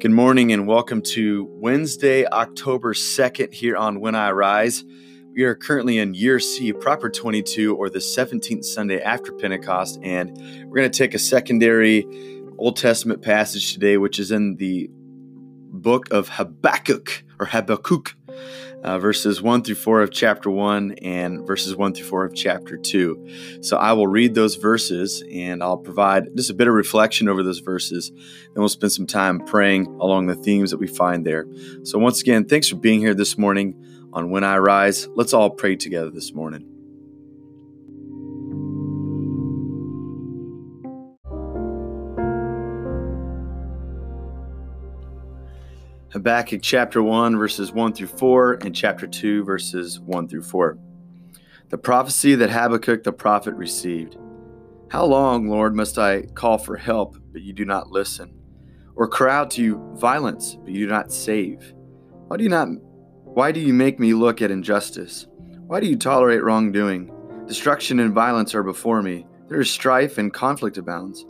Good morning and welcome to Wednesday, October 2nd, here on When I Rise. We are currently in year C, proper 22, or the 17th Sunday after Pentecost, and we're going to take a secondary Old Testament passage today, which is in the book of Habakkuk or Habakkuk uh, verses 1 through 4 of chapter 1 and verses 1 through 4 of chapter 2. So I will read those verses and I'll provide just a bit of reflection over those verses. Then we'll spend some time praying along the themes that we find there. So, once again, thanks for being here this morning on When I Rise. Let's all pray together this morning. Habakkuk chapter 1, verses 1 through 4, and chapter 2, verses 1 through 4. The prophecy that Habakkuk the prophet received. How long, Lord, must I call for help, but you do not listen? Or cry out to you violence, but you do not save? Why do you not why do you make me look at injustice? Why do you tolerate wrongdoing? Destruction and violence are before me. There is strife and conflict abounds.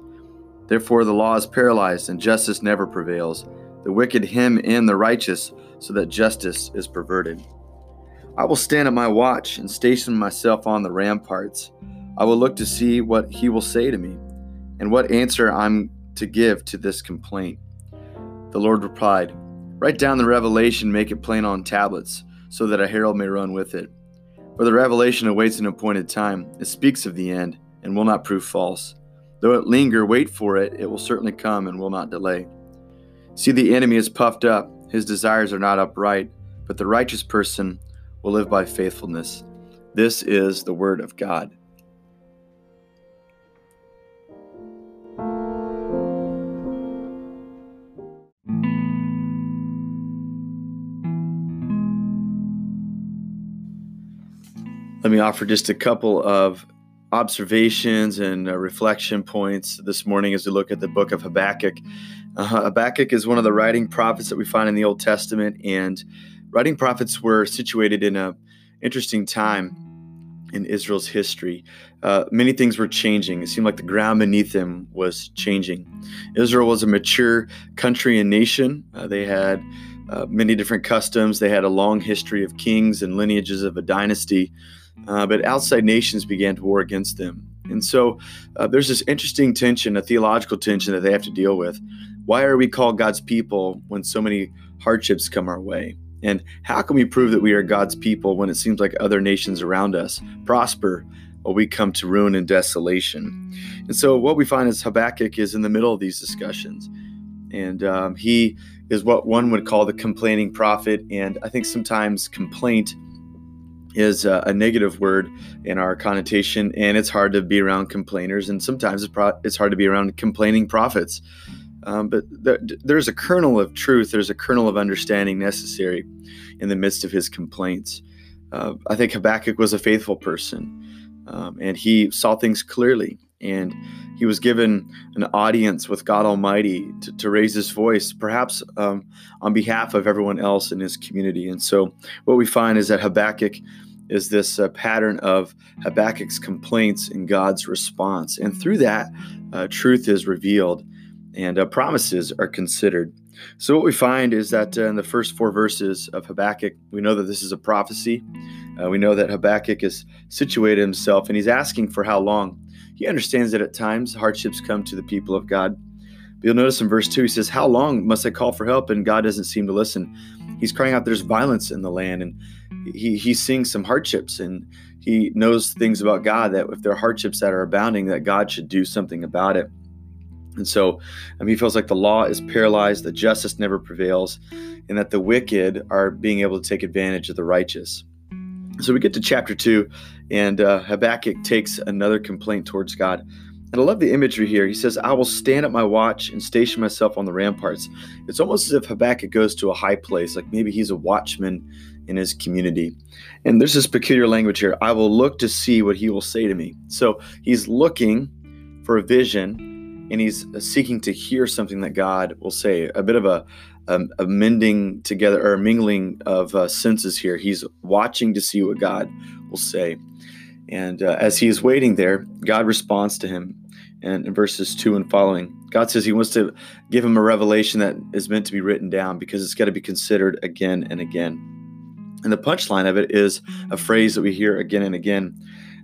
Therefore the law is paralyzed and justice never prevails. The wicked him in the righteous, so that justice is perverted. I will stand at my watch and station myself on the ramparts. I will look to see what he will say to me, and what answer I'm to give to this complaint. The Lord replied, Write down the revelation, make it plain on tablets, so that a herald may run with it. For the revelation awaits an appointed time. It speaks of the end, and will not prove false. Though it linger, wait for it, it will certainly come and will not delay. See, the enemy is puffed up, his desires are not upright, but the righteous person will live by faithfulness. This is the word of God. Let me offer just a couple of observations and uh, reflection points this morning as we look at the book of Habakkuk. Uh, Habakkuk is one of the writing prophets that we find in the Old Testament, and writing prophets were situated in a interesting time in Israel's history. Uh, many things were changing. It seemed like the ground beneath them was changing. Israel was a mature country and nation. Uh, they had uh, many different customs. They had a long history of kings and lineages of a dynasty. Uh, but outside nations began to war against them. And so uh, there's this interesting tension, a theological tension that they have to deal with. Why are we called God's people when so many hardships come our way? And how can we prove that we are God's people when it seems like other nations around us prosper while we come to ruin and desolation? And so what we find is Habakkuk is in the middle of these discussions. And um, he is what one would call the complaining prophet. And I think sometimes complaint is a, a, negative word in our connotation, and it's hard to be around complainers, and sometimes it's, pro- it's hard to be around complaining prophets. Um, but th- there's a kernel of truth, there's a kernel of understanding necessary in the midst of his complaints. Uh, I think Habakkuk was a faithful person, um, and he saw things clearly, and he was given an audience with God Almighty to, to raise his voice, perhaps um, on behalf of everyone else in his community. And so, what we find is that Habakkuk is this uh, pattern of Habakkuk's complaints and God's response. And through that, uh, truth is revealed and uh, promises are considered. So, what we find is that uh, in the first four verses of Habakkuk, we know that this is a prophecy. Uh, we know that Habakkuk is situated himself and he's asking for how long. He understands that at times hardships come to the people of God. But you'll notice in verse 2, he says, How long must I call for help? And God doesn't seem to listen. He's crying out, There's violence in the land. And he, he's seeing some hardships and he knows things about God that if there are hardships that are abounding, that God should do something about it. And so um, he feels like the law is paralyzed, that justice never prevails, and that the wicked are being able to take advantage of the righteous. So we get to chapter two, and uh, Habakkuk takes another complaint towards God. And I love the imagery here. He says, I will stand at my watch and station myself on the ramparts. It's almost as if Habakkuk goes to a high place, like maybe he's a watchman in his community. And there's this peculiar language here I will look to see what he will say to me. So he's looking for a vision and he's seeking to hear something that God will say, a bit of a, a, a mending together or a mingling of uh, senses here. He's watching to see what God will say. And uh, as he is waiting there, God responds to him. and in verses 2 and following. God says he wants to give him a revelation that is meant to be written down because it's got to be considered again and again. And the punchline of it is a phrase that we hear again and again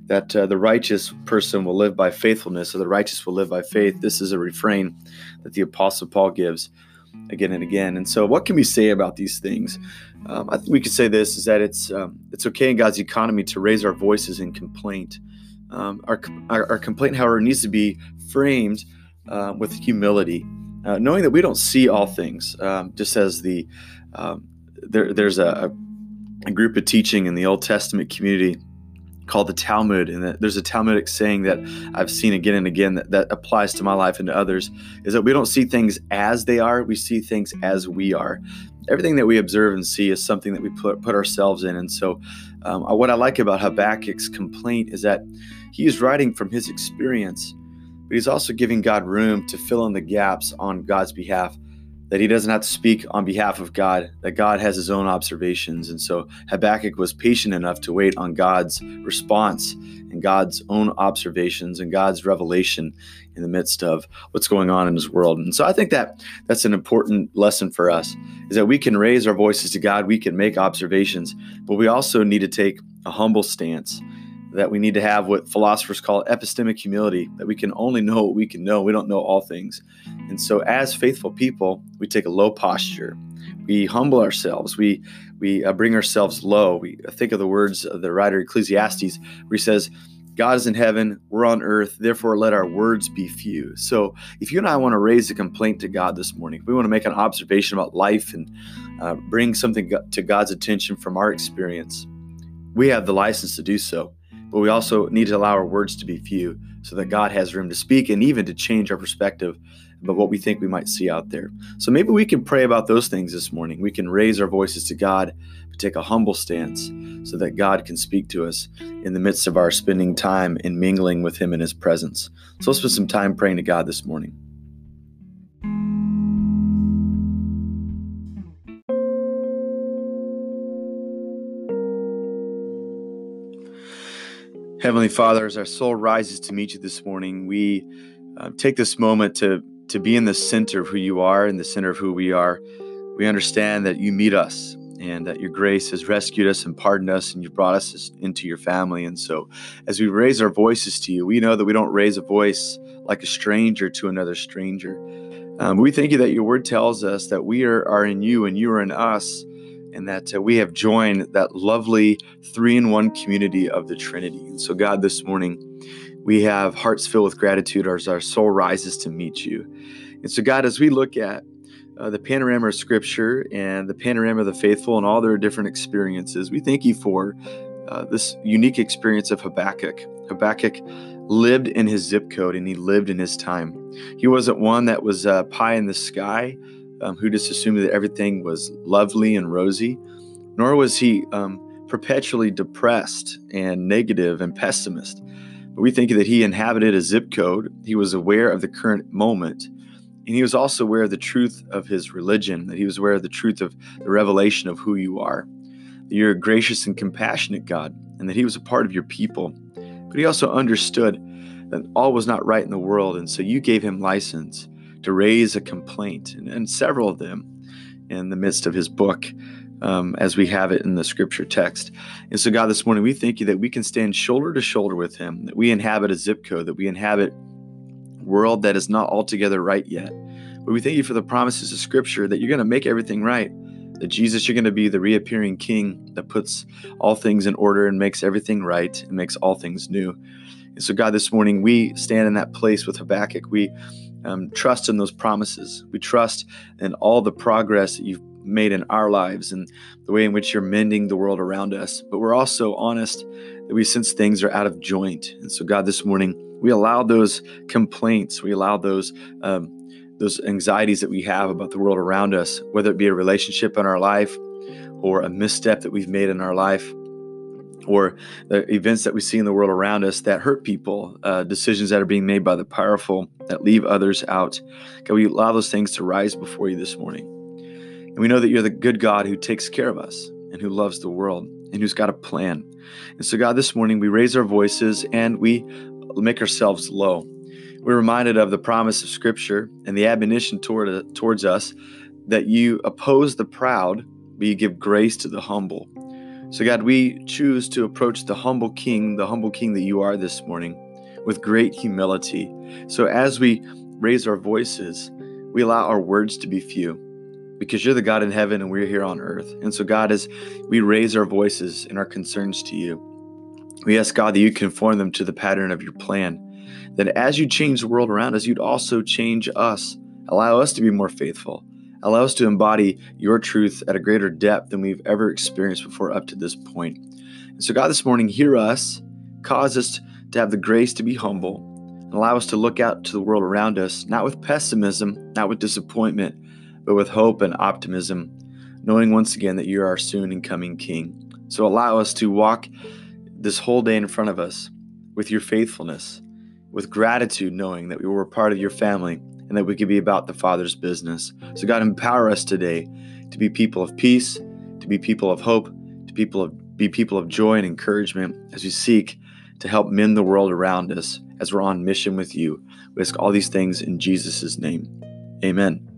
that uh, the righteous person will live by faithfulness, or the righteous will live by faith. This is a refrain that the Apostle Paul gives again and again. And so, what can we say about these things? Um, I think we could say this: is that it's um, it's okay in God's economy to raise our voices in complaint. Um, our, our, our complaint, however, needs to be framed uh, with humility, uh, knowing that we don't see all things. Um, just as the um, there, there's a, a group of teaching in the Old Testament community called the Talmud, and there's a Talmudic saying that I've seen again and again that, that applies to my life and to others is that we don't see things as they are, we see things as we are. Everything that we observe and see is something that we put, put ourselves in. And so, um, what I like about Habakkuk's complaint is that he is writing from his experience, but he's also giving God room to fill in the gaps on God's behalf that he doesn't have to speak on behalf of God, that God has his own observations. And so Habakkuk was patient enough to wait on God's response and God's own observations and God's revelation in the midst of what's going on in his world. And so I think that that's an important lesson for us is that we can raise our voices to God, we can make observations, but we also need to take a humble stance that we need to have what philosophers call epistemic humility, that we can only know what we can know. We don't know all things. And so, as faithful people, we take a low posture. We humble ourselves. We we uh, bring ourselves low. We think of the words of the writer Ecclesiastes, where he says, God is in heaven, we're on earth, therefore let our words be few. So, if you and I want to raise a complaint to God this morning, we want to make an observation about life and uh, bring something to God's attention from our experience, we have the license to do so but we also need to allow our words to be few so that God has room to speak and even to change our perspective about what we think we might see out there. So maybe we can pray about those things this morning. We can raise our voices to God, take a humble stance so that God can speak to us in the midst of our spending time and mingling with Him in His presence. So let's spend some time praying to God this morning. Heavenly Father, as our soul rises to meet you this morning, we uh, take this moment to, to be in the center of who you are, in the center of who we are. We understand that you meet us and that your grace has rescued us and pardoned us and you've brought us into your family. And so, as we raise our voices to you, we know that we don't raise a voice like a stranger to another stranger. Um, we thank you that your word tells us that we are, are in you and you are in us and that uh, we have joined that lovely three in one community of the Trinity. And so, God, this morning, we have hearts filled with gratitude as our soul rises to meet you. And so, God, as we look at uh, the panorama of Scripture and the panorama of the faithful and all their different experiences, we thank you for uh, this unique experience of Habakkuk. Habakkuk lived in his zip code and he lived in his time. He wasn't one that was uh, pie in the sky um, who just assumed that everything was lovely and rosy, nor was he um, perpetually depressed and negative and pessimist. But we think that he inhabited a zip code. He was aware of the current moment, and he was also aware of the truth of his religion, that he was aware of the truth of the revelation of who you are, that you're a gracious and compassionate God, and that he was a part of your people. But he also understood that all was not right in the world, and so you gave him license to raise a complaint, and, and several of them in the midst of his book. Um, as we have it in the scripture text. And so, God, this morning we thank you that we can stand shoulder to shoulder with Him, that we inhabit a zip code, that we inhabit a world that is not altogether right yet. But we thank you for the promises of scripture that you're going to make everything right. That Jesus, you're going to be the reappearing King that puts all things in order and makes everything right and makes all things new. And so, God, this morning we stand in that place with Habakkuk. We um, trust in those promises. We trust in all the progress that you've made in our lives and the way in which you're mending the world around us. But we're also honest that we sense things are out of joint. And so, God, this morning, we allow those complaints, we allow those. Um, those anxieties that we have about the world around us, whether it be a relationship in our life or a misstep that we've made in our life, or the events that we see in the world around us that hurt people, uh, decisions that are being made by the powerful that leave others out. Can we allow those things to rise before you this morning? And we know that you're the good God who takes care of us and who loves the world and who's got a plan. And so, God, this morning we raise our voices and we make ourselves low. We're reminded of the promise of Scripture and the admonition toward, towards us that you oppose the proud, but you give grace to the humble. So, God, we choose to approach the humble King, the humble King that you are this morning, with great humility. So, as we raise our voices, we allow our words to be few because you're the God in heaven and we're here on earth. And so, God, as we raise our voices and our concerns to you, we ask God that you conform them to the pattern of your plan. That as you change the world around us, you'd also change us. Allow us to be more faithful. Allow us to embody your truth at a greater depth than we've ever experienced before up to this point. And so, God, this morning, hear us, cause us to have the grace to be humble, and allow us to look out to the world around us, not with pessimism, not with disappointment, but with hope and optimism, knowing once again that you're our soon and coming King. So, allow us to walk this whole day in front of us with your faithfulness, with gratitude, knowing that we were part of your family and that we could be about the Father's business. So, God, empower us today to be people of peace, to be people of hope, to people of, be people of joy and encouragement as we seek to help mend the world around us as we're on mission with you. We ask all these things in Jesus' name. Amen.